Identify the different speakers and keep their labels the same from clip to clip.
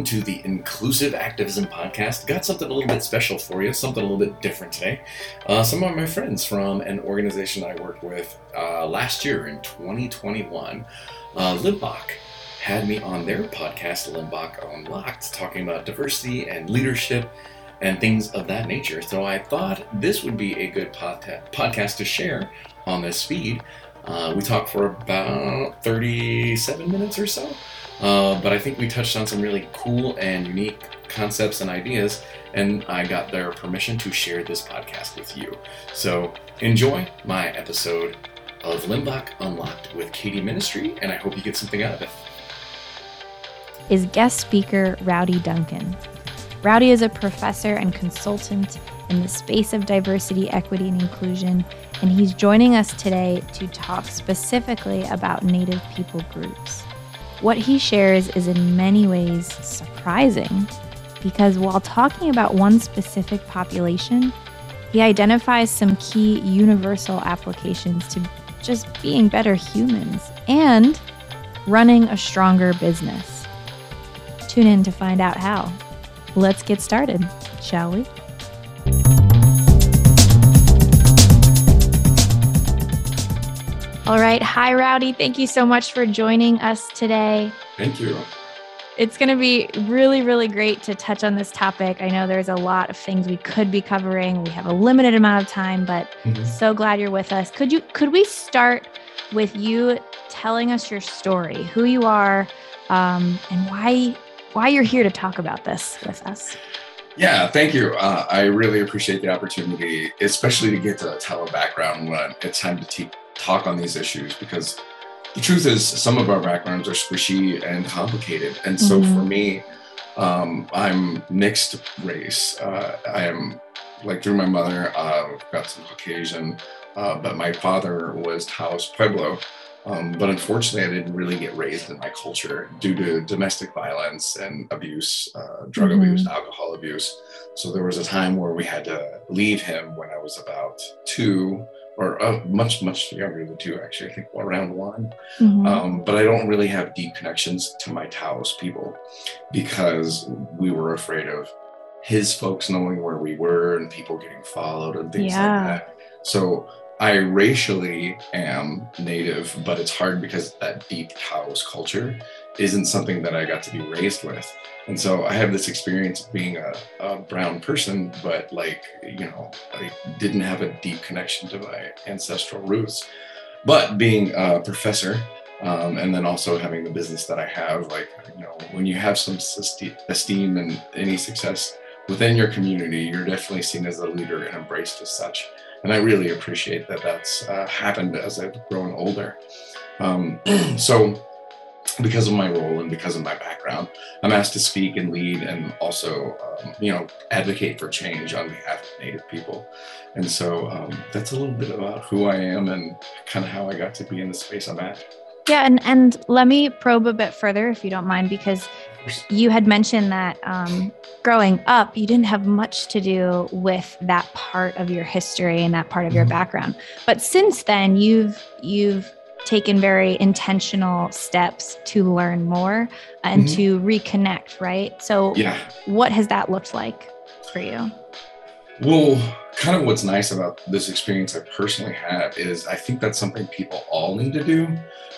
Speaker 1: welcome to the Inclusive Activism Podcast. Got something a little bit special for you, something a little bit different today. Uh, some of my friends from an organization I worked with uh, last year in 2021, uh, Limbach, had me on their podcast, Limbach Unlocked, talking about diversity and leadership and things of that nature. So I thought this would be a good pod- podcast to share on this feed. Uh, we talked for about 37 minutes or so. Uh, but I think we touched on some really cool and unique concepts and ideas, and I got their permission to share this podcast with you. So enjoy my episode of Limbach Unlocked with Katie Ministry, and I hope you get something out of it.
Speaker 2: Is guest speaker Rowdy Duncan. Rowdy is a professor and consultant in the space of diversity, equity, and inclusion, and he's joining us today to talk specifically about Native people groups. What he shares is in many ways surprising because while talking about one specific population, he identifies some key universal applications to just being better humans and running a stronger business. Tune in to find out how. Let's get started, shall we? All right. Hi, Rowdy. Thank you so much for joining us today.
Speaker 1: Thank you.
Speaker 2: It's going to be really, really great to touch on this topic. I know there's a lot of things we could be covering. We have a limited amount of time, but mm-hmm. so glad you're with us. Could you could we start with you telling us your story, who you are, um, and why why you're here to talk about this with us?
Speaker 3: Yeah, thank you. Uh, I really appreciate the opportunity, especially to get to tell a background when it's time to teach talk on these issues because the truth is some of our backgrounds are squishy and complicated and so mm-hmm. for me um, i'm mixed race uh, i am like through my mother I've uh, got some caucasian uh, but my father was taos pueblo um, but unfortunately i didn't really get raised in my culture due to domestic violence and abuse uh, drug mm-hmm. abuse alcohol abuse so there was a time where we had to leave him when i was about two or uh, much much younger than two actually i think around one mm-hmm. um, but i don't really have deep connections to my taos people because we were afraid of his folks knowing where we were and people getting followed and things yeah. like that so i racially am native but it's hard because that deep taos culture isn't something that i got to be raised with and so I have this experience of being a, a, brown person, but like, you know, I didn't have a deep connection to my ancestral roots. But being a professor, um, and then also having the business that I have, like, you know, when you have some esteem and any success within your community, you're definitely seen as a leader and embraced as such. And I really appreciate that that's uh, happened as I've grown older. Um, so, because of my role and because of my background, I'm asked to speak and lead and also, um, you know, advocate for change on behalf of Native people. And so um, that's a little bit about who I am and kind of how I got to be in the space I'm at.
Speaker 2: Yeah, and and let me probe a bit further, if you don't mind, because you had mentioned that um, growing up, you didn't have much to do with that part of your history and that part of your mm-hmm. background. But since then, you've you've taken very intentional steps to learn more and mm-hmm. to reconnect, right? So, yeah. what has that looked like for you?
Speaker 3: Well, kind of what's nice about this experience I personally have is I think that's something people all need to do,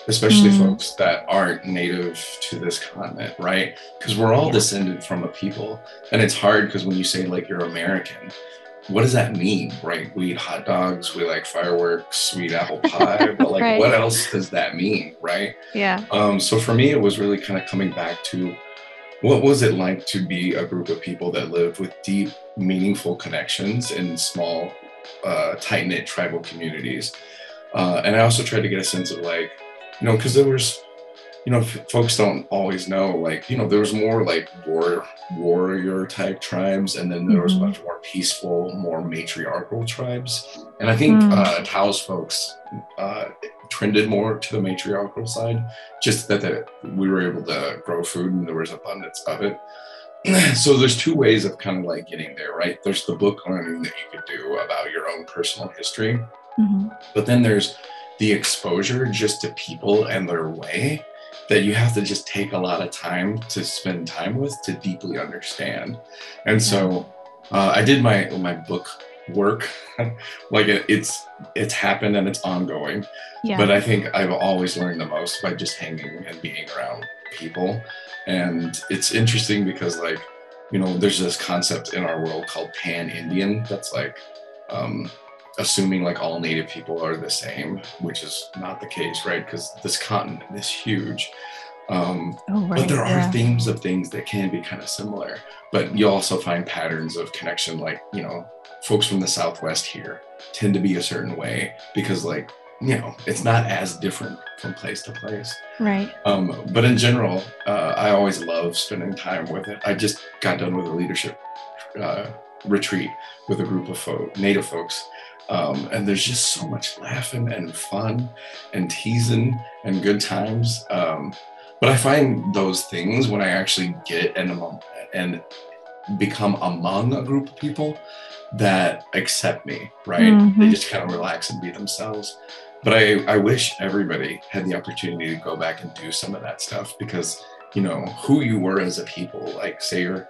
Speaker 3: especially mm-hmm. folks that aren't native to this continent, right? Because we're all descended from a people. And it's hard because when you say like you're American, what does that mean, right? We eat hot dogs, we like fireworks, we eat apple pie, but like, right. what else does that mean, right?
Speaker 2: Yeah.
Speaker 3: Um, so for me, it was really kind of coming back to what was it like to be a group of people that lived with deep, meaningful connections in small, uh, tight knit tribal communities. Uh, and I also tried to get a sense of like, you know, because there was you know, folks don't always know, like, you know, there was more like war, warrior type tribes, and then there was mm-hmm. much more peaceful, more matriarchal tribes. And I think mm. uh, Taos folks uh, trended more to the matriarchal side, just that the, we were able to grow food and there was abundance of it. so there's two ways of kind of like getting there, right? There's the book learning that you could do about your own personal history,
Speaker 2: hmm
Speaker 3: But then there's the exposure just to people and their way that you have to just take a lot of time to spend time with to deeply understand. And so uh, I did my my book work, like it, it's it's happened and it's ongoing.
Speaker 2: Yeah.
Speaker 3: But I think I've always learned the most by just hanging and being around people. And it's interesting because like you know there's this concept in our world called pan Indian that's like um, assuming like all native people are the same, which is not the case, right? Because this continent is huge. Um,
Speaker 2: oh, right.
Speaker 3: but there are
Speaker 2: yeah.
Speaker 3: themes of things that can be kind of similar. But you also find patterns of connection, like, you know, folks from the Southwest here tend to be a certain way because, like, you know, it's not as different from place to place.
Speaker 2: Right.
Speaker 3: Um, but in general, uh, I always love spending time with it. I just got done with a leadership uh, retreat with a group of folk, native folks. Um, and there's just so much laughing and fun and teasing and good times. Um, but I find those things when I actually get and and become among a group of people that accept me, right?
Speaker 2: Mhm.
Speaker 3: They just kind of relax and be themselves. But I, I wish everybody had the opportunity to go back and do some of that stuff because, you know, who you were as a people, like say you're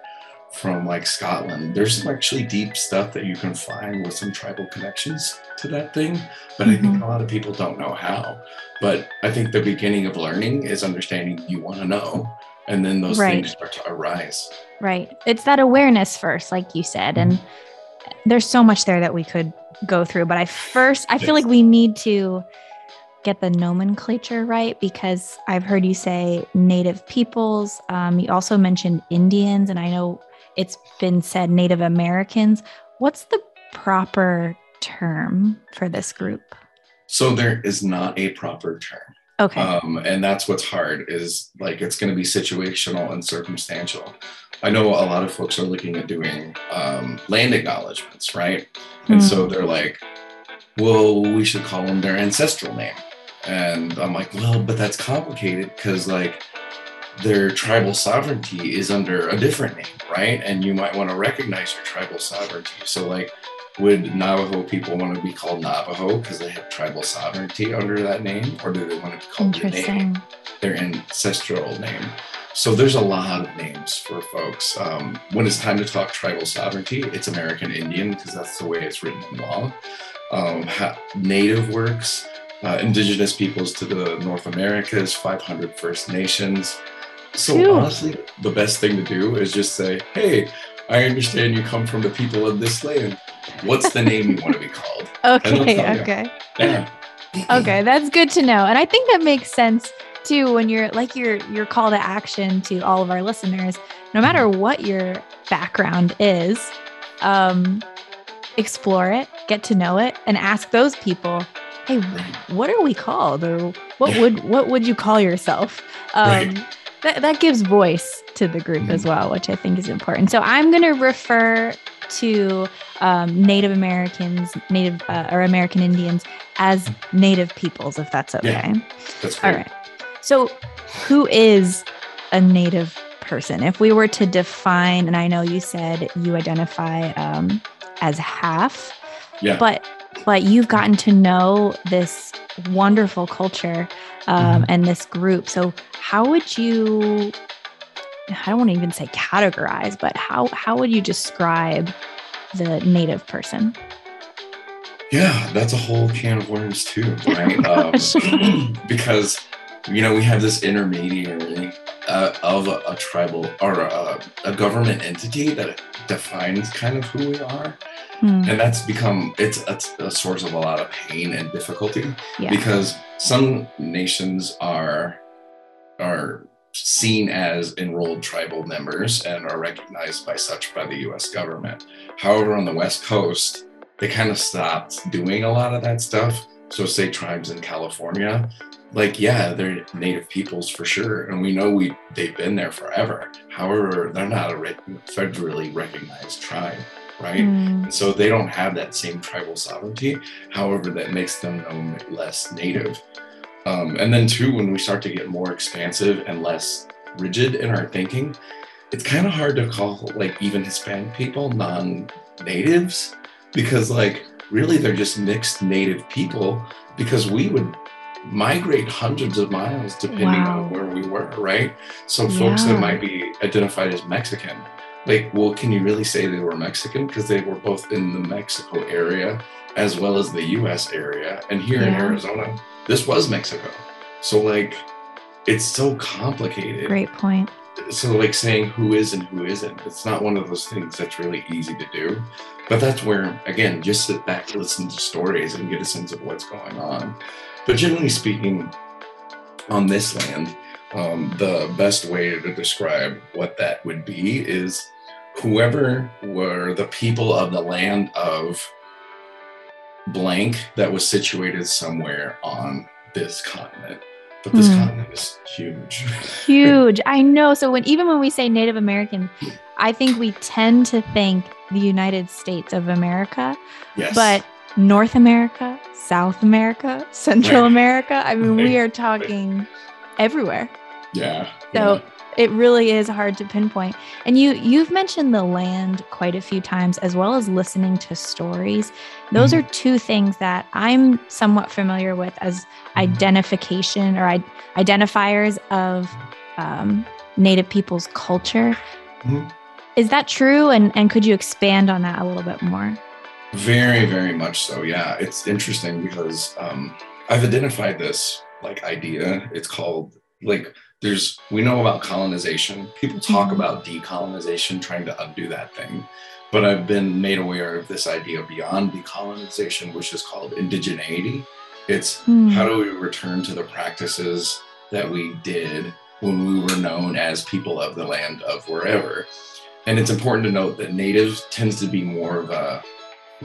Speaker 3: from like Scotland, there's some actually deep stuff that you can find with some tribal connections to that thing. But I think a lot of people don't know how. But I think the beginning of learning is understanding you want to know. And then those
Speaker 2: Right.
Speaker 3: things start to arise.
Speaker 2: Right. It's that awareness first, like you said. And there's so much there that we could go through. But I first, I feel like we need to get the nomenclature right because I've heard you say Native peoples. Um, you also mentioned Indians, and I know it's been said Native Americans. What's the proper term for this group?
Speaker 3: So there is not a proper term.
Speaker 2: Okay.
Speaker 3: um, and that's what's hard is like it's going to be situational and circumstantial i know a lot of folks are looking at doing um, land acknowledgments right and
Speaker 2: Hmm.
Speaker 3: so they're like well we should call them their ancestral name and i'm like well but that's complicated because like their tribal sovereignty is under a different name right and you might want to recognize your tribal sovereignty so like would Navajo people want to be called Navajo because they have tribal sovereignty under that name, or do they want to be called the name, their ancestral name? So there's a lot of names for folks. Um, when it's time to talk tribal sovereignty, it's American Indian because that's the way it's written in law. Um, ha- Native works, uh, indigenous peoples to the North Americas, 500 First Nations. So honestly, the best thing to do is just say, "Hey, I understand you come from the people of this land. What's the name you want to be called?"
Speaker 2: Okay. Okay.
Speaker 3: Yeah.
Speaker 2: okay that's good to know and i think that makes sense too when you're like your your call to action to all of our listeners no matter what your background is um explore it get to know it and ask those people hey what are we called or what would what would you call yourself um
Speaker 3: Right.
Speaker 2: That, that gives voice to the group as
Speaker 3: Mhm.
Speaker 2: well which i think is important so i'm going to refer to um, native americans native uh, or american indians as native peoples if that's okay
Speaker 3: Yeah. That's great.
Speaker 2: all right so who is a native person if we were to define and i know you said you identify um, as half
Speaker 3: Yeah.
Speaker 2: but but you've gotten to know this wonderful culture um,
Speaker 3: Mhm.
Speaker 2: and this group so how would you i don't want to even say categorize but how how would you describe the native person
Speaker 3: Yeah, that's a whole can of worms too, right? um, because you know we have this intermediary uh, of a, tribal or a, a government entity that defines kind of who we are,
Speaker 2: Hmm,
Speaker 3: and that's become it's, it's a source of a lot of pain and difficulty
Speaker 2: yeah
Speaker 3: because some nations are are seen as enrolled tribal members and are recognized by such by the US government. However, on the West Coast, they kind of stopped doing a lot of that stuff. So say tribes in California, like yeah, they're native peoples for sure. And we know we they've been there forever. However, they're not a re- federally recognized tribe, right?
Speaker 2: Hmm,
Speaker 3: And so they don't have that same tribal sovereignty. However, that makes them known less native. Um, and then, too, when we start to get more expansive and less rigid in our thinking, it's kind of hard to call like even Hispanic people non natives because, like, really they're just mixed native people because we would migrate hundreds of miles depending
Speaker 2: Wow.
Speaker 3: on where we were, right? So folks that might be identified as Mexican, like, well, can you really say they were Mexican? Because they were both in the Mexico area as well as the US area. And here in Arizona, this was Mexico. So, like, it's so complicated.
Speaker 2: Great point.
Speaker 3: So, like, saying who is and who isn't, it's not one of those things that's really easy to do. But that's where, again, just sit back, listen to stories, and get a sense of what's going on. But generally speaking, on this land, um, the best way to describe what that would be is whoever were the people of the land of blank that was situated somewhere on this continent. But this
Speaker 2: Hmm.
Speaker 3: continent is huge.
Speaker 2: Huge. I know. So when even when we say Native American, I think we tend to think the United States of America,
Speaker 3: yes.
Speaker 2: but North America, South America, Central
Speaker 3: Right.
Speaker 2: America. I mean, we are talking everywhere.
Speaker 3: yeah.
Speaker 2: So it really is hard to pinpoint. And you you've mentioned the land quite a few times as well as listening to stories. Those
Speaker 3: Mhm.
Speaker 2: are two things that I'm somewhat familiar with as identification or I- identifiers of um, Native people's culture.
Speaker 3: Mhm.
Speaker 2: Is that true? And and could you expand on that a little bit more?
Speaker 3: Very, very much so. Yeah, it's interesting because um, I've identified this like idea. It's called like there's we know about colonization. People talk
Speaker 2: Mhm.
Speaker 3: about decolonization, trying to undo that thing. But I've been made aware of this idea beyond decolonization, which is called indigeneity. It's
Speaker 2: Hmm.
Speaker 3: how do we return to the practices that we did when we were known as people of the land of wherever? And it's important to note that native tends to be more of a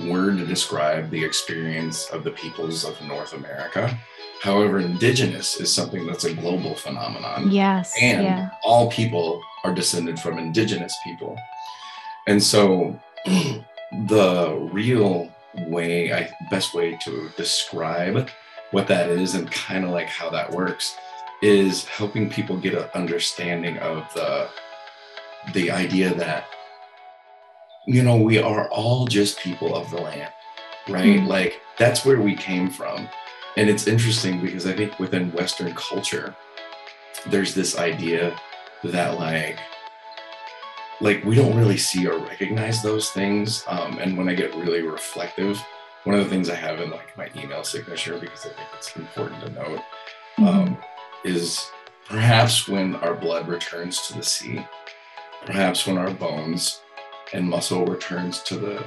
Speaker 3: word to describe the experience of the peoples of North America. However, indigenous is something that's a global phenomenon
Speaker 2: Yes.
Speaker 3: and
Speaker 2: yeah.
Speaker 3: all people are descended from indigenous people. And so the real way, I best way to describe what that is and kind of like how that works is helping people get an understanding of the the idea that you know we are all just people of the land right
Speaker 2: Mhm.
Speaker 3: like that's where we came from and it's interesting because i think within western culture there's this idea that like like we don't really see or recognize those things um, and when i get really reflective one of the things i have in like my email signature because i think it's important to note
Speaker 2: Mhm.
Speaker 3: um, is perhaps when our blood returns to the sea, perhaps when our bones and muscle returns to the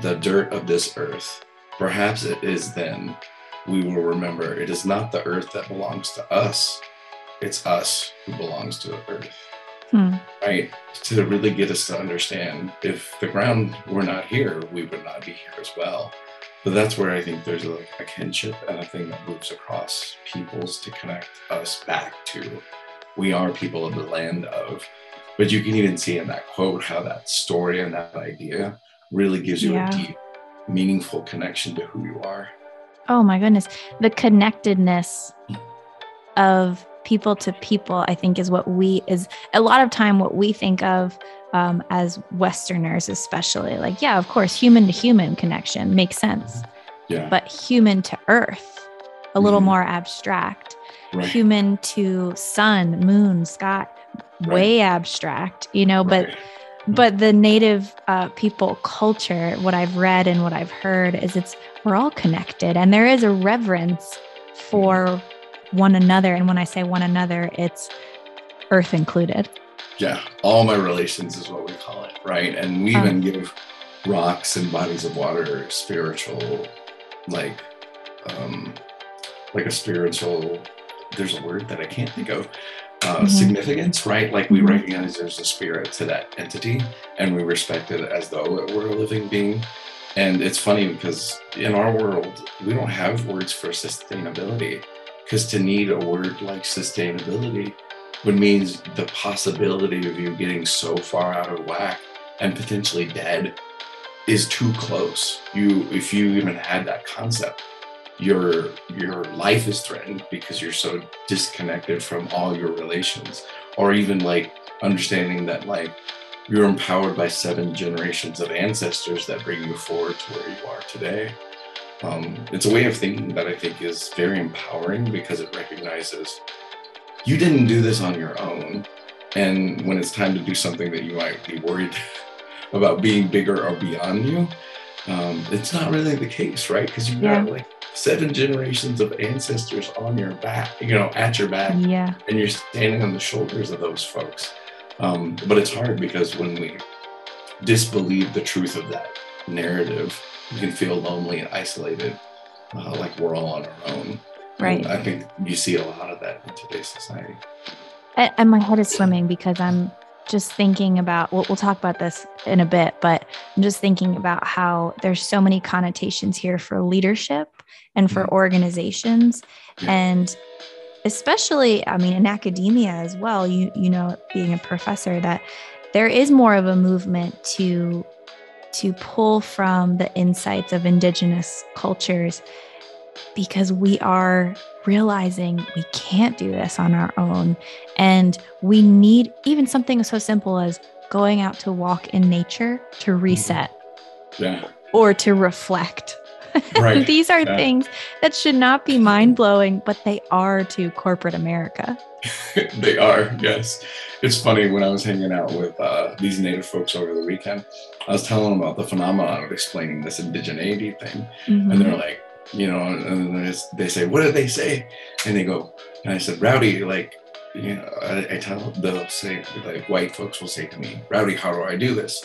Speaker 3: the dirt of this earth, perhaps it is then we will remember it is not the earth that belongs to us, it's us who belongs to the earth.
Speaker 2: Hmm.
Speaker 3: Right? To really get us to understand if the ground were not here, we would not be here as well. But that's where I think there's like a kinship and a thing that moves across peoples to connect us back to we are people of the land of. But you can even see in that quote how that story and that idea really gives you
Speaker 2: Yeah.
Speaker 3: a deep, meaningful connection to who you are.
Speaker 2: Oh my goodness. The connectedness of people to people, I think, is what we is a lot of time what we think of um, as Westerners, especially. Like, yeah, of course, human to human connection makes sense,
Speaker 3: Yeah.
Speaker 2: but human to earth, a little
Speaker 3: Mhm.
Speaker 2: more abstract.
Speaker 3: right.
Speaker 2: Human to sun, moon, sky, way abstract, you know,
Speaker 3: right.
Speaker 2: but the native uh, people culture what i've read and what i've heard is it's we're all connected and there is a reverence for one another and when i say one another it's earth included
Speaker 3: yeah, all my relations is what we call it, right? And we
Speaker 2: Oh.
Speaker 3: even give rocks and bodies of water spiritual, like, um, like a spiritual. There's a word that I can't think of. Uh,
Speaker 2: Mhm.
Speaker 3: Significance, right? Like we
Speaker 2: Mhm.
Speaker 3: recognize there's a spirit to that entity, and we respect it as though it were a living being. And it's funny because in our world, we don't have words for sustainability. Because to need a word like sustainability would mean the possibility of you getting so far out of whack and potentially dead is too close. You, if you even had that concept, your your life is threatened because you're so disconnected from all your relations, or even like understanding that like you're empowered by seven generations of ancestors that bring you forward to where you are today. Um, it's a way of thinking that I think is very empowering because it recognizes you didn't do this on your own. And when it's time to do something that you might be worried about being bigger or beyond you, um, it's not really the case, right? Because you've yeah. got like seven generations of ancestors on your back, you know, at your back.
Speaker 2: Yeah.
Speaker 3: And you're standing on the shoulders of those folks. Um, but it's hard because when we disbelieve the truth of that narrative, we can feel lonely and isolated, uh, like we're all on our own.
Speaker 2: Right.
Speaker 3: And I think you see a lot of that in today's society.
Speaker 2: And my head is swimming because I'm just thinking about we'll, we'll talk about this in a bit but i'm just thinking about how there's so many connotations here for leadership and for mm-hmm. organizations and especially i mean in academia as well you you know being a professor that there is more of a movement to to pull from the insights of indigenous cultures because we are realizing we can't do this on our own and we need even something so simple as going out to walk in nature to reset
Speaker 3: yeah
Speaker 2: or to reflect
Speaker 3: Right.
Speaker 2: These are
Speaker 3: yeah.
Speaker 2: things that should not be mind blowing, but they are to corporate America.
Speaker 3: they are, yes. It's funny when I was hanging out with uh, these native folks over the weekend, I was telling them about the phenomenon of explaining this indigeneity thing. Mm-hmm. And they're like, you know, and they say, What did they say? And they go, and I said, Rowdy, like, you know, I, I tell them, they'll say, like, white folks will say to me, Rowdy, how do I do this?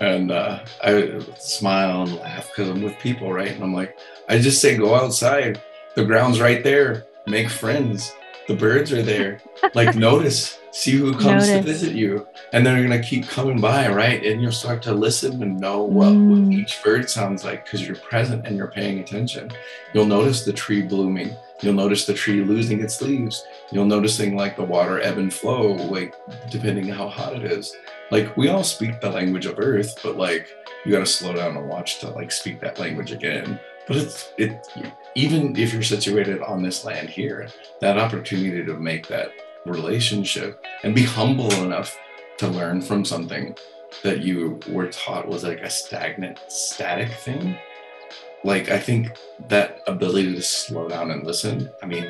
Speaker 3: And uh, I smile and laugh because I'm with people, right? And I'm like, I just say, go outside. The ground's right there. Make friends. The birds are there. like, notice, see who comes notice. to visit you. And they're going to keep coming by, right? And you'll start to listen and know what, mm. what each bird sounds like because you're present and you're paying attention. You'll notice the tree blooming. You'll notice the tree losing its leaves. You'll noticing like the water ebb and flow, like depending how hot it is like we all speak the language of earth but like you got to slow down and watch to like speak that language again but it's it even if you're situated on this land here that opportunity to make that relationship and be humble enough to learn from something that you were taught was like a stagnant static thing like i think that ability to slow down and listen i mean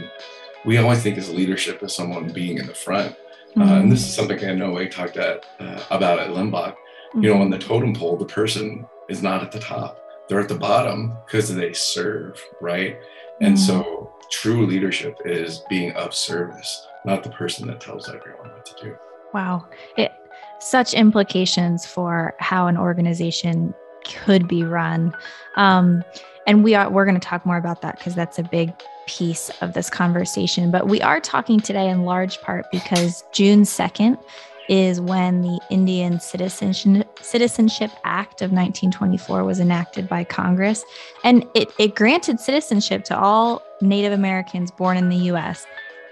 Speaker 3: we always think as leadership as someone being in the front Mm-hmm. Uh, and this is something I know I talked at, uh, about at Limbach. Mm-hmm. You know, on the totem pole, the person is not at the top; they're at the bottom because they serve, right? And mm-hmm. so, true leadership is being of service, not the person that tells everyone what to do.
Speaker 2: Wow, it such implications for how an organization could be run. Um, and we are we're going to talk more about that because that's a big piece of this conversation. But we are talking today in large part because June 2nd is when the Indian Citizenship, Citizenship Act of 1924 was enacted by Congress. And it, it granted citizenship to all Native Americans born in the US.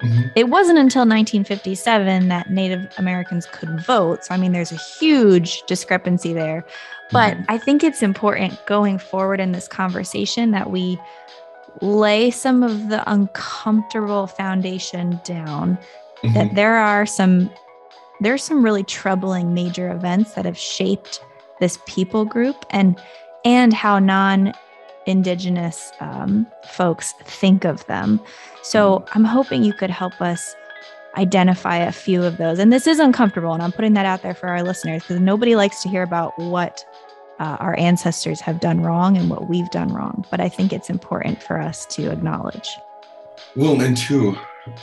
Speaker 2: Mm-hmm. It wasn't until 1957 that Native Americans could vote. So, I mean, there's a huge discrepancy there. But mm-hmm. I think it's important going forward in this conversation that we lay some of the uncomfortable foundation down mm-hmm. that there are some there's some really troubling major events that have shaped this people group and and how non indigenous um, folks think of them so i'm hoping you could help us identify a few of those and this is uncomfortable and i'm putting that out there for our listeners because nobody likes to hear about what uh, our ancestors have done wrong and what we've done wrong. But I think it's important for us to acknowledge.
Speaker 3: Well, and two,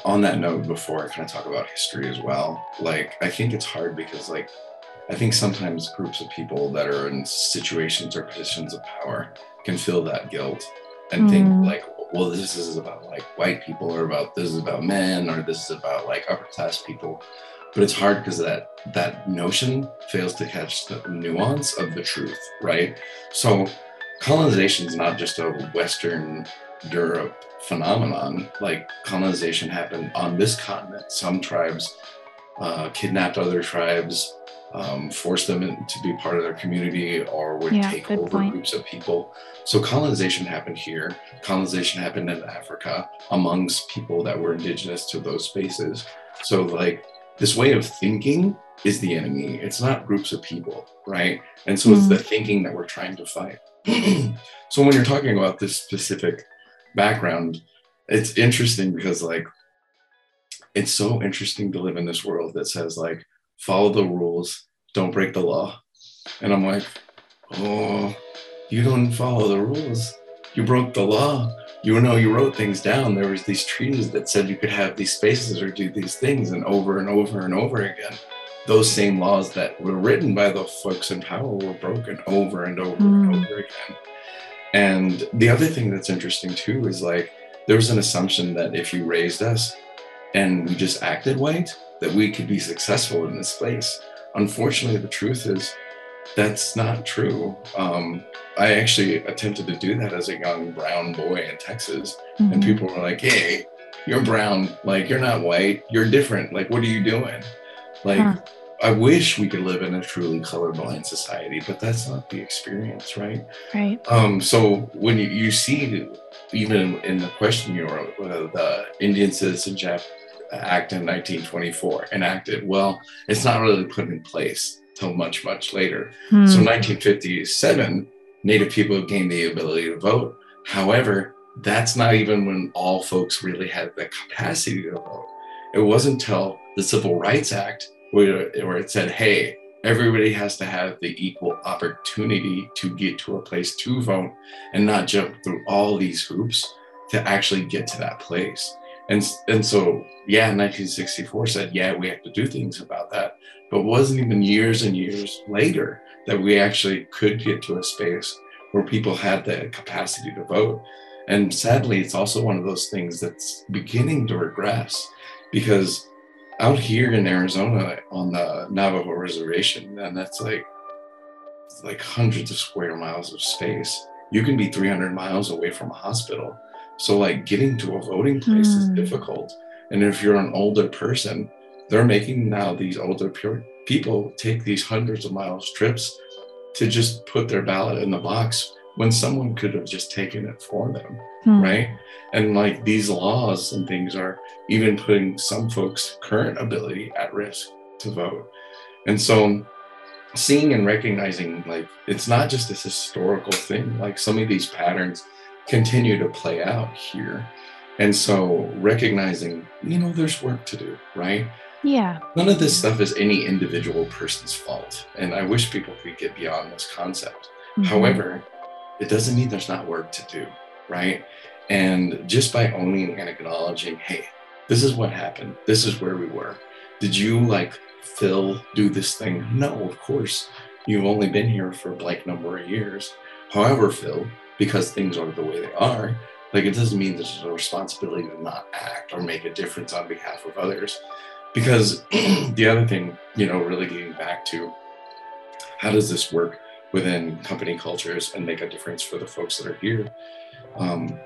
Speaker 3: on that note, before I kind of talk about history as well, like I think it's hard because, like, I think sometimes groups of people that are in situations or positions of power can feel that guilt and mm. think like, well, this is about like white people, or about this is about men, or this is about like upper class people. But it's hard because that that notion fails to catch the nuance of the truth right? So colonization is not just a western europe phenomenon. Like colonization happened on this continent. Some tribes uh, kidnapped other tribes um, forced them in, to be part of their community or would yeah, take over point. groups of people so colonization happened here colonization happened in africa amongst people that were indigenous to those spaces so like this way of thinking is the enemy. It's not groups of people, right? And so it's the thinking that we're trying to fight. so when you're talking about this specific background, it's interesting because like it's so interesting to live in this world that says like follow the rules, don't break the law. And I'm like, oh, you don't follow the rules. You broke the law. You know, you wrote things down. There was these treaties that said you could have these spaces or do these things, and over and over and over again, those same laws that were written by the folks in power were broken over and over mm. and over again. And the other thing that's interesting too is like there was an assumption that if you raised us and we just acted white, that we could be successful in this place. Unfortunately, the truth is that's not true. Um, I actually attempted to do that as a young brown boy in Texas, mm-hmm. and people were like, "Hey, you're brown. Like you're not white. You're different. Like what are you doing?" Like huh. I wish we could live in a truly colorblind society, but that's not the experience, right?
Speaker 2: Right.
Speaker 3: Um, so when you, you see, even in the question you wrote, uh, the Indian Citizenship Act in 1924 enacted, well, it's not really put in place till much, much later. Hmm. So 1957, Native people gained the ability to vote. However, that's not even when all folks really had the capacity to vote. It wasn't until the Civil Rights Act where, where it said, hey, everybody has to have the equal opportunity to get to a place to vote and not jump through all these hoops to actually get to that place. And, and so, yeah, 1964 said, yeah, we have to do things about that. But it wasn't even years and years later that we actually could get to a space where people had the capacity to vote. And sadly, it's also one of those things that's beginning to regress because out here in Arizona on the Navajo reservation, and that's like like hundreds of square miles of space. You can be 300 miles away from a hospital so like getting to a voting place mm. is hmm. difficult. And if you're an older person, they're making now these older people take these hundreds of miles trips to just put their ballot in the box when someone could have just taken it for them, mm. right? And like these laws and things are even putting some folks' current ability at risk to vote. And so seeing and recognizing like it's not just this historical thing, like some of these patterns continue to play out here. And so recognizing, you know, there's work to do, right?
Speaker 2: Yeah.
Speaker 3: None of this stuff is any individual person's fault. And I wish people could get beyond this concept. Mm-hmm. However, it doesn't mean there's not work to do, right? And just by owning and acknowledging, hey, this is what happened, this is where we were. Did you like Phil do this thing? No, of course. You've only been here for a blank number of years. However, Phil, because things are the way they are, like it doesn't mean there's a responsibility to not act or make a difference on behalf of others. Because the other thing, you know, really getting back to how does this work within company cultures and make a difference for the folks that are here? Um,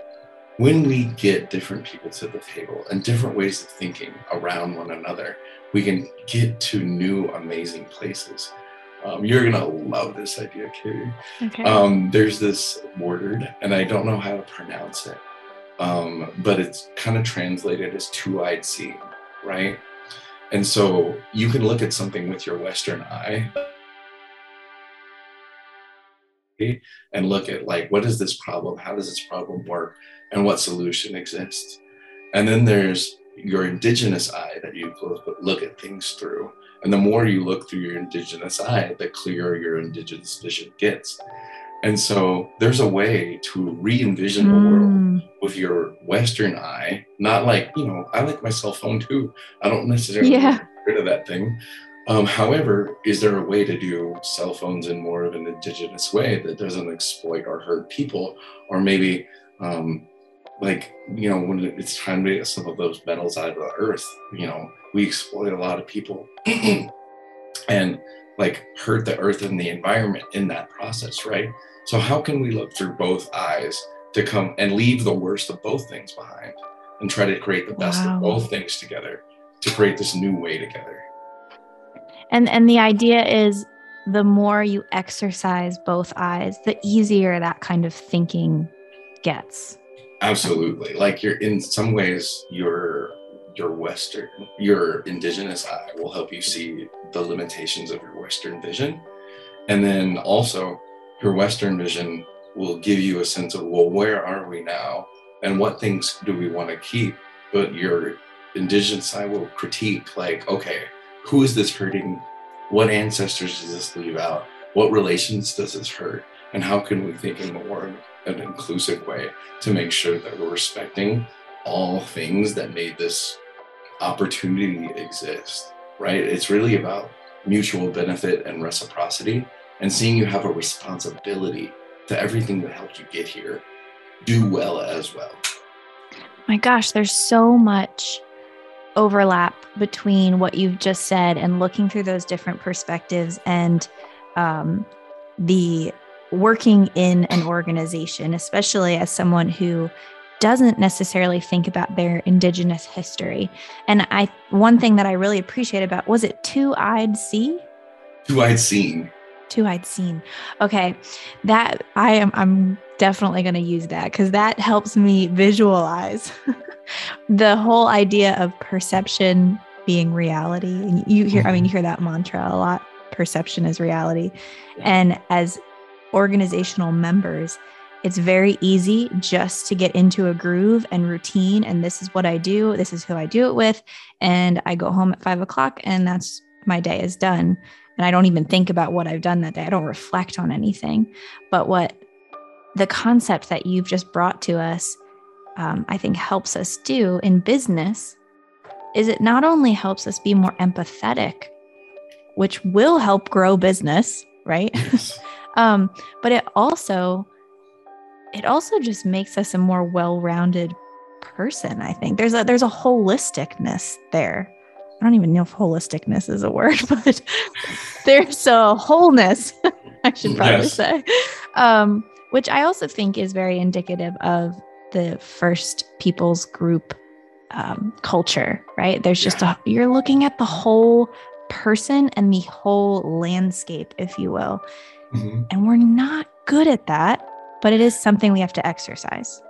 Speaker 3: when we get different people to the table and different ways of thinking around one another, we can get to new, amazing places. Um, you're gonna love this idea, Katie. Okay. Um, there's this word, and I don't know how to pronounce it, um, but it's kind of translated as two-eyed seeing, right? And so you can look at something with your Western eye and look at like what is this problem how does this problem work and what solution exists and then there's your indigenous eye that you close, but look at things through and the more you look through your indigenous eye, the clearer your indigenous vision gets. And so there's a way to re envision mm. the world hmm. with your Western eye, not like, you know, I like my cell phone too. I don't necessarily yeah. get rid of that thing. Um, however, is there a way to do cell phones in more of an indigenous way that doesn't exploit or hurt people? Or maybe, um, like, you know, when it's time to get some of those metals out of the earth, you know, we exploit a lot of people and like hurt the earth and the environment in that process, right? So how can we look through both eyes to come and leave the worst of both things behind and try to create the best wow. of both things together to create this new way together?
Speaker 2: And and the idea is the more you exercise both eyes, the easier that kind of thinking gets.
Speaker 3: Absolutely. Like you're in some ways you're your Western, your indigenous eye will help you see the limitations of your Western vision. And then also, your Western vision will give you a sense of, well, where are we now? And what things do we want to keep? But your indigenous eye will critique, like, okay, who is this hurting? What ancestors does this leave out? What relations does this hurt? And how can we think in more an inclusive way to make sure that we're respecting all things that made this opportunity exist, right? It's really about mutual benefit and reciprocity and seeing you have a responsibility to everything that helped you get here do well as well.
Speaker 2: My gosh, there's so much overlap between what you've just said and looking through those different perspectives and um, the working in an organization, especially as someone who doesn't necessarily think about their indigenous history. And I one thing that I really appreciate about was it two-eyed sea?
Speaker 3: Two-eyed seeing.
Speaker 2: Two-eyed seeing. Okay. That I am I'm definitely going to use that cuz that helps me visualize the whole idea of perception being reality. And you hear I mean you mm-hmm. hear that mantra a lot. Perception is reality. And as organizational members, it's very easy just to get into a groove and routine. And this is what I do. This is who I do it with. And I go home at five o'clock and that's my day is done. And I don't even think about what I've done that day. I don't reflect on anything. But what the concept that you've just brought to us, um, I think helps us do in business is it not only helps us be more empathetic, which will help grow business, right? Yes. Um, but it also it also just makes us a more well-rounded person i think. There's a there's a holisticness there. I don't even know if holisticness is a word but there's a wholeness i should probably yes. say. Um, which i also think is very indicative of the first people's group um, culture right? There's just yeah. a you're looking at the whole person and the whole landscape if you will mm-hmm. and we're not good at that but it is something we have to exercise.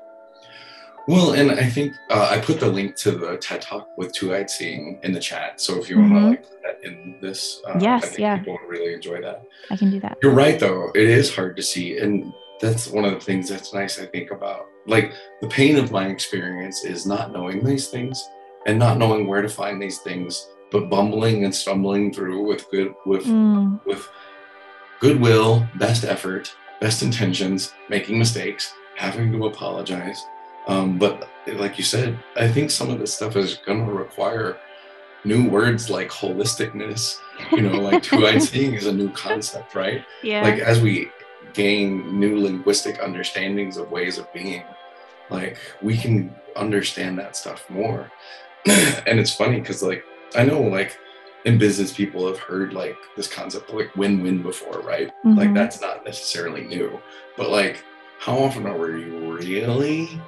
Speaker 3: Well, and I think uh, I put the link to the TED Talk with Two Eyed Seeing in the chat. So if you want to mm-hmm. like put that in this, uh,
Speaker 2: yes,
Speaker 3: I think
Speaker 2: yeah,
Speaker 3: people would really enjoy that.
Speaker 2: I can do that.
Speaker 3: You're right, though. It is hard to see, and that's one of the things that's nice. I think about like the pain of my experience is not knowing these things and not knowing where to find these things, but bumbling and stumbling through with good with mm. with goodwill, best effort, best intentions, making mistakes, having to apologize. Um, but like you said, I think some of this stuff is going to require new words like holisticness. You know, like two-eyed seeing is a new concept, right?
Speaker 2: Yeah.
Speaker 3: Like as we gain new linguistic understandings of ways of being, like we can understand that stuff more. and it's funny because like I know like in business people have heard like this concept of like win-win before right mm-hmm. like that's not necessarily new but like how often are we really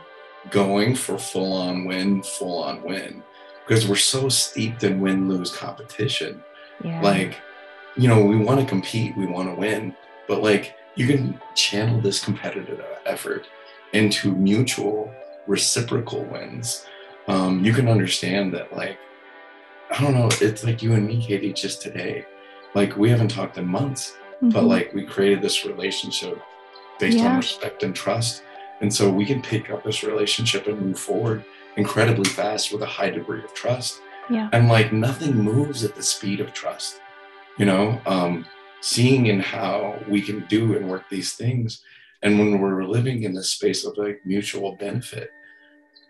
Speaker 3: going for full-on win full-on win because we're so steeped in win-lose competition yeah. like you know we want to compete we want to win but like you can channel this competitive effort into mutual reciprocal wins um, you can understand that like I don't know. It's like you and me, Katie, just today. Like we haven't talked in months, mm-hmm. but like we created this relationship based yeah. on respect and trust. And so we can pick up this relationship and move forward incredibly fast with a high degree of trust.
Speaker 2: Yeah.
Speaker 3: And like nothing moves at the speed of trust. You know, um, seeing in how we can do and work these things. And when we're living in this space of like mutual benefit,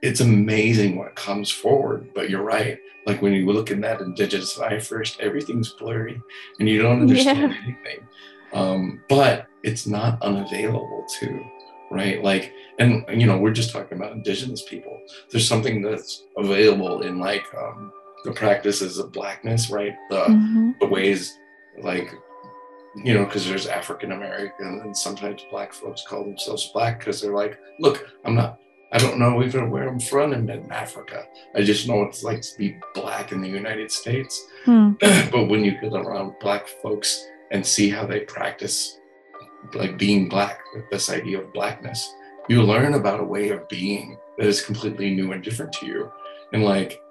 Speaker 3: it's amazing what comes forward. But you're right. Like when you look in that indigenous eye first, everything's blurry and you don't understand yeah. anything. Um, but it's not unavailable to, right? Like, and you know, we're just talking about indigenous people. There's something that's available in like um, the practices of blackness, right? The mm-hmm. the ways like you know, because there's African American and sometimes black folks call themselves black because they're like, look, I'm not I don't know even where I'm from in, in Africa. I just know it's like to be black in the United States. Hmm. but when you get around black folks and see how they practice like being black, with this idea of blackness, you learn about a way of being that is completely new and different to you. And like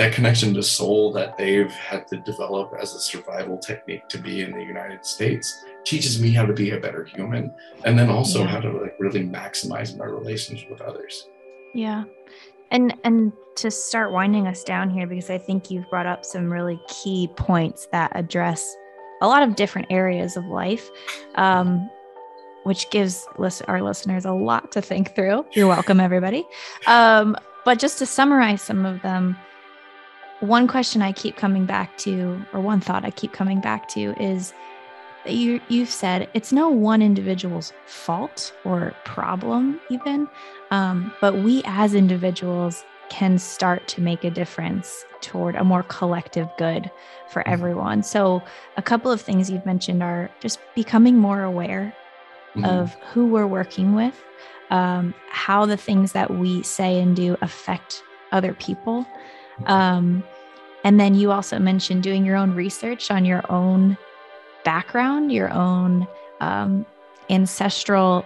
Speaker 3: that connection to soul that they've had to develop as a survival technique to be in the United States teaches me how to be a better human and then also
Speaker 2: Yeah.
Speaker 3: how to like really maximize my relationship with others.
Speaker 2: Yeah. And and to start winding us down here because I think you've brought up some really key points that address a lot of different areas of life. Um which gives our listeners a lot to think through. You're welcome, everybody. Um, but just to summarize some of them, one question I keep coming back to, or one thought I keep coming back to, is that you you've said it's no one individual's fault or problem, even, um, but we as individuals can start to make a difference toward a more collective good for everyone. So, a couple of things you've mentioned are just becoming more aware
Speaker 3: Mhm.
Speaker 2: of who we're working with, um, how the things that we say and do affect other people. Um, and then you also mentioned doing your own research on your own background, your own um, ancestral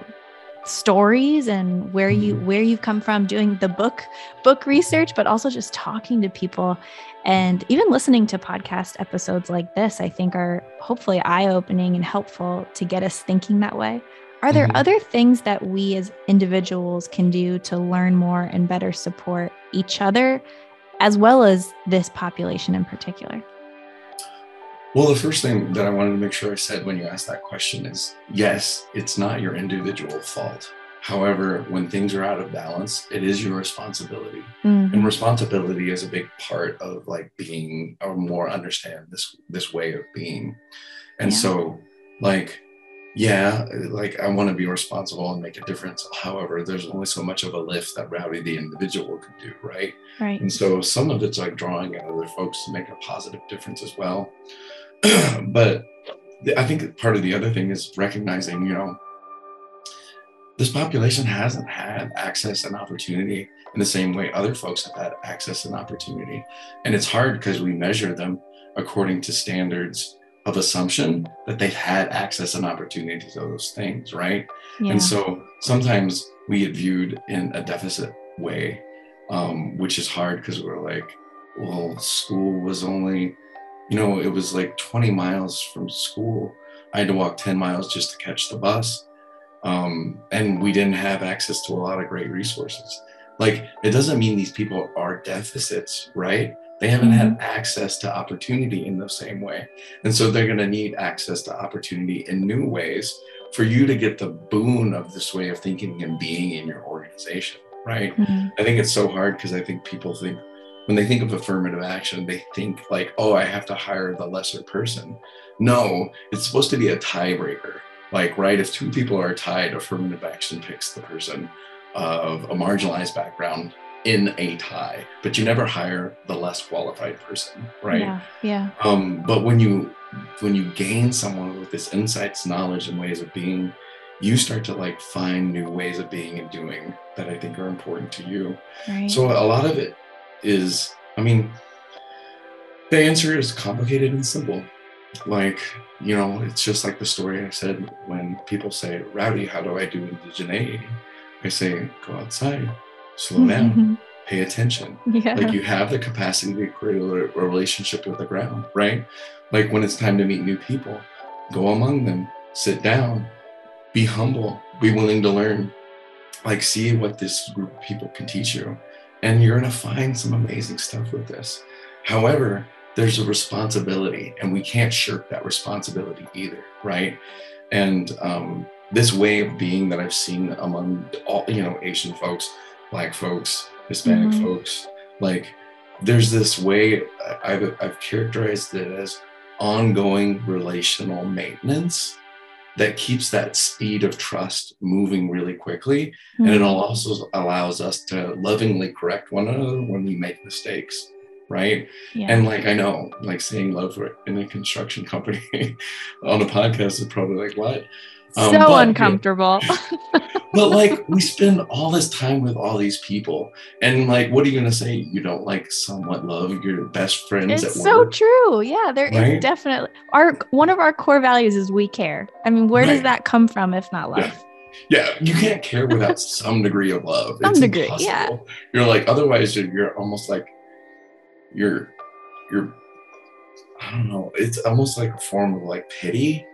Speaker 2: stories and where you
Speaker 3: Mhm.
Speaker 2: where you've come from doing the book book research but also just talking to people and even listening to podcast episodes like this i think are hopefully eye-opening and helpful to get us thinking that way are there
Speaker 3: Mhm.
Speaker 2: other things that we as individuals can do to learn more and better support each other as well as this population in particular
Speaker 3: Well, the first thing that I wanted to make sure I said when you asked that question is yes, it's not your individual fault. However, when things are out of balance, it is your responsibility.
Speaker 2: Mhm.
Speaker 3: And responsibility is a big part of like being or more understand this this way of being. And
Speaker 2: Yeah.
Speaker 3: so like yeah, like I want to be responsible and make a difference. However, there's only so much of a lift that Rowdy the individual can do, right?
Speaker 2: right
Speaker 3: And so some of it's like drawing in other folks to make a positive difference as well. but I think part of the other thing is recognizing, you know, this population hasn't had access and opportunity in the same way other folks have had access and opportunity. And it's hard because we measure them according to standards of assumption that they've had access and opportunity to those things, right?
Speaker 2: yeah
Speaker 3: And so sometimes we get viewed in a deficit way, um, which is hard because we're like, well, school was only, you know, it was like 20 miles from school. I had to walk 10 miles just to catch the bus. Um, and we didn't have access to a lot of great resources. Like, it doesn't mean these people are deficits, right? They haven't had access to opportunity in the same way. And so they're going to need access to opportunity in new ways for you to get the boon of this way of thinking and being in your organization, right?
Speaker 2: Mhm.
Speaker 3: I think it's so hard because I think people think when they think of affirmative action, they think like, oh, I have to hire the lesser person. No, it's supposed to be a tiebreaker. Like, right, if two people are tied, affirmative action picks the person of a marginalized background in a tie, but you never hire the less qualified person, right?
Speaker 2: yeah yeah.
Speaker 3: Um, but when you when you gain someone with this insights knowledge and ways of being you start to like find new ways of being and doing that i think are important to you.
Speaker 2: Right.
Speaker 3: So a lot of it is i mean the answer is complicated and simple. Like you know it's just like the story i said when people say rowdy how do i do indigeneity i say go outside slow down. Pay attention.
Speaker 2: Yeah.
Speaker 3: Like you have the capacity to create a a relationship with the ground right? Like when it's time to meet new people go among them sit down be humble be willing to learn. Like see what this group of people can teach you. And you're going to find some amazing stuff with this. However there's a responsibility and we can't shirk that responsibility either right? And um, this way of being that i've seen among all you know asian folks black folks hispanic
Speaker 2: Mhm.
Speaker 3: folks like there's this way I've, I've characterized it as ongoing relational maintenance that keeps that speed of trust moving really quickly and it
Speaker 2: Mhm.
Speaker 3: also allows us to lovingly correct one another when we make mistakes right
Speaker 2: yeah.
Speaker 3: and like i know like saying love in a construction company on a podcast is probably like what um,
Speaker 2: so
Speaker 3: but-
Speaker 2: uncomfortable.
Speaker 3: but like we spend all this time with all these people and like what are you gonna say? You don't like somewhat love your best friends
Speaker 2: it's so
Speaker 3: work?
Speaker 2: true. Yeah there is
Speaker 3: Right?
Speaker 2: definitely our one of our core values is we care. I mean where does that come from if not love?
Speaker 3: Yeah. yeah you can't care without some degree of love.
Speaker 2: Some
Speaker 3: it's
Speaker 2: degree, yeah.
Speaker 3: you're like otherwise you're, you're almost like you're you're I don't know, it's almost like a form of like pity.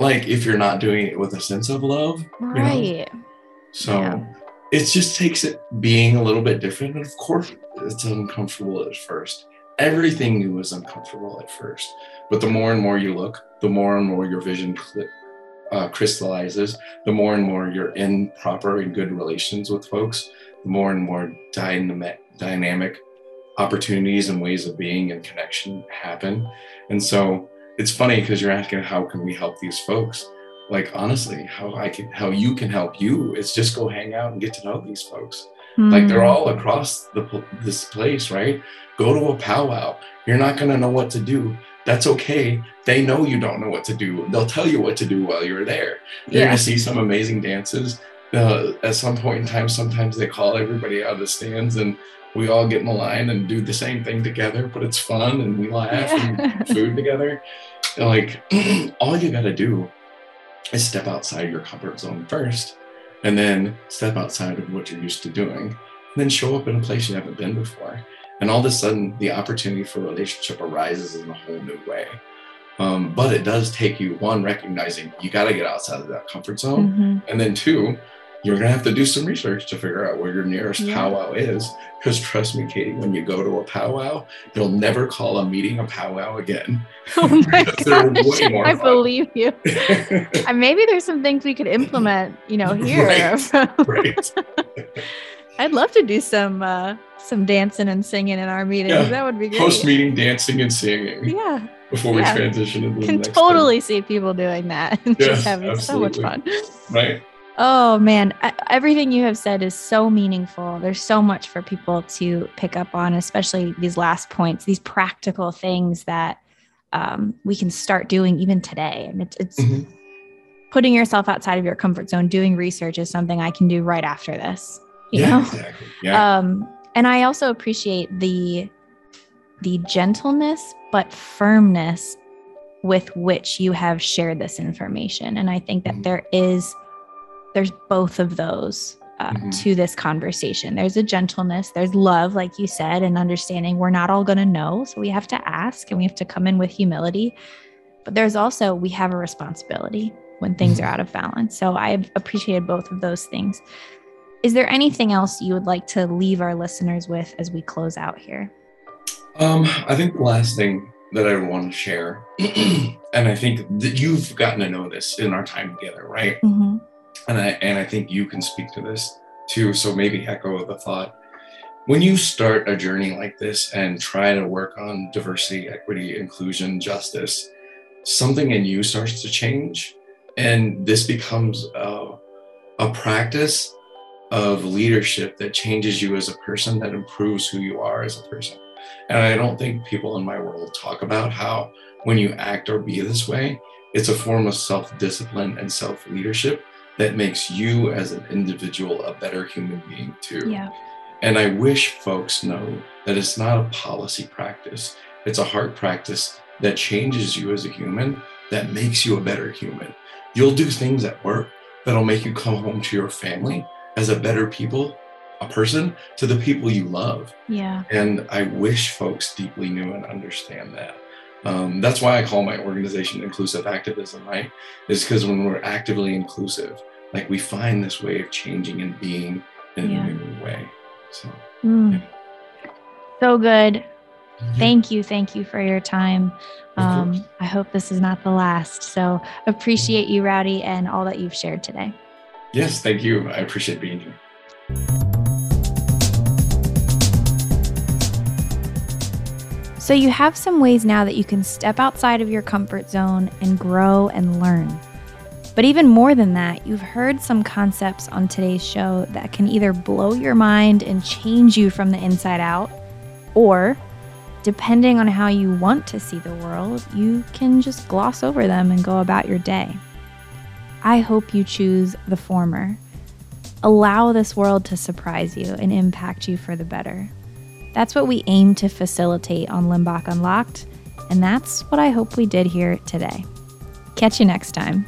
Speaker 3: Like if you're not doing it with a sense of love.
Speaker 2: Right.
Speaker 3: You know? So
Speaker 2: Yeah.
Speaker 3: it just takes it being a little bit different. And of course, it's uncomfortable at first. Everything new is uncomfortable at first. But the more and more you look, the more and more your vision cl- uh, crystallizes, the more and more you're in proper and good relations with folks, the more and more dynamic, dynamic opportunities and ways of being and connection happen. And so it's funny because you're asking how can we help these folks? Like honestly, how I can how you can help you is just go hang out and get to know these folks. Like they're
Speaker 2: Hmm.
Speaker 3: all across the this place, right? Go to a powwow. You're not gonna know what to do. That's okay. They know you don't know what to do. They'll tell you what to do while you're there. You're
Speaker 2: Yeah.
Speaker 3: gonna see some amazing dances. Uh, at some point in time, sometimes they call everybody out of the stands, and we all get line and do the same thing together. But it's fun, and we laugh and
Speaker 2: Yeah.
Speaker 3: eat food together. And, like all you gotta do is step outside your comfort zone first, and then step outside of what you're used to doing, and then show up in a place you haven't been before. And all of a sudden, the opportunity for a relationship arises in a whole new way. Um, but it does take you one recognizing you got to get outside of that comfort zone,
Speaker 2: Mhm.
Speaker 3: and then two, you're gonna have to do some research to figure out where your nearest
Speaker 2: Yeah.
Speaker 3: powwow is. Because trust me, Katie, when you go to a powwow, you'll never call a meeting a powwow again.
Speaker 2: Oh my gosh, I
Speaker 3: fun.
Speaker 2: believe you. Maybe there's some things we could implement, you know, here.
Speaker 3: Right. right.
Speaker 2: I'd love to do some uh, some dancing and singing in our meetings.
Speaker 3: Yeah.
Speaker 2: That would be great.
Speaker 3: Post meeting dancing and singing
Speaker 2: yeah,
Speaker 3: before we transition into the
Speaker 2: can
Speaker 3: next thing.
Speaker 2: totally see people doing that and
Speaker 3: Yes,
Speaker 2: just having so much fun.
Speaker 3: Right.
Speaker 2: Oh man, everything you have said is so meaningful. There's so much for people to pick up on, especially these last points, these practical things that um, we can start doing even today. And it's, it's
Speaker 3: Mhm.
Speaker 2: putting yourself outside of your comfort zone, doing research is something I can do right after this. You
Speaker 3: yeah,
Speaker 2: know?
Speaker 3: exactly. Yeah.
Speaker 2: Um, and I also appreciate the the gentleness but firmness with which you have shared this information. And I think that
Speaker 3: Mhm.
Speaker 2: there is there's both of those uh,
Speaker 3: Mhm.
Speaker 2: to this conversation. There's a gentleness, there's love, like you said, and understanding we're not all going to know, so we have to ask and we have to come in with humility. But there's also we have a responsibility when things
Speaker 3: Mhm.
Speaker 2: are out of balance. So I've appreciated both of those things. Is there anything else you would like to leave our listeners with as we close out here?
Speaker 3: Um, I think the last thing that I want to share, and I think that you've gotten to know this in our time together, right?
Speaker 2: Mm-hmm.
Speaker 3: And I and I think you can speak to this too. So maybe echo the thought. When you start a journey like this and try to work on diversity, equity, inclusion, justice, something in you starts to change, and this becomes a, a practice of leadership that changes you as a person, that improves who you are as a person. And I don't think people in my world talk about how when you act or be this way, it's a form of self discipline and self leadership that makes you as an individual a better human being too.
Speaker 2: Yeah.
Speaker 3: And I wish folks know that it's not a policy practice, it's a heart practice that changes you as a human, that makes you a better human. You'll do things at work that'll make you come home to your family as a better people, a person to the people you love.
Speaker 2: Yeah.
Speaker 3: And I wish folks deeply knew and understand that. Um, that's why I call my organization inclusive activism, right? Is because when we're actively inclusive, like we find this way of changing and being in
Speaker 2: Yeah.
Speaker 3: a new way. So
Speaker 2: Mm. So good.
Speaker 3: yeah.
Speaker 2: Thank you. Thank you for your time. Um. I hope this is not the last. So appreciate you, Rowdy, and all that you've shared today.
Speaker 3: yes, thank you. I appreciate being here.
Speaker 2: So you have some ways now that you can step outside of your comfort zone and grow and learn. But even more than that, you've heard some concepts on today's show that can either blow your mind and change you from the inside out, or depending on how you want to see the world, you can just gloss over them and go about your day. I hope you choose the former. Allow this world to surprise you and impact you for the better. That's what we aim to facilitate on Limbach Unlocked, and that's what I hope we did here today. Catch you next time.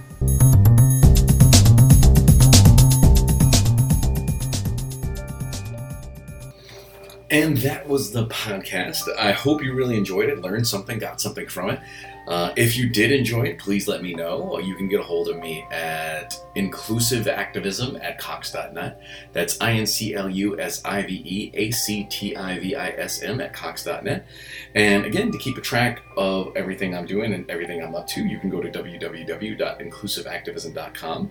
Speaker 3: And that was the podcast. I hope you really enjoyed it, learned something, got something from it. Uh, if you did enjoy it, please let me know. You can get a hold of me at inclusiveactivism at cox.net. That's I N C L U S I V E A C T I V I S M at cox.net. And again, to keep a track of everything I'm doing and everything I'm up to, you can go to www.inclusiveactivism.com.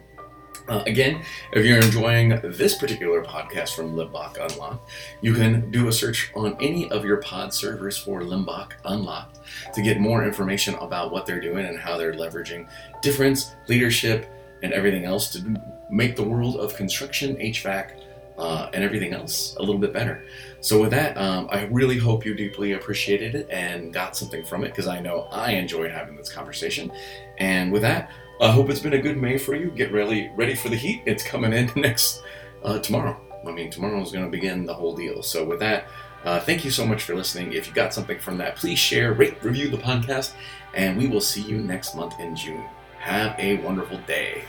Speaker 3: Uh, again, if you're enjoying this particular podcast from Limbach Unlocked, you can do a search on any of your pod servers for Limbach Unlocked to get more information about what they're doing and how they're leveraging difference, leadership, and everything else to make the world of construction, HVAC, uh, and everything else a little bit better. So, with that, um, I really hope you deeply appreciated it and got something from it because I know I enjoyed having this conversation. And with that, I hope it's been a good May for you. Get ready, ready for the heat. It's coming in next uh, tomorrow. I mean, tomorrow is going to begin the whole deal. So with that, uh, thank you so much for listening. If you got something from that, please share, rate, review the podcast, and we will see you next month in June. Have a wonderful day.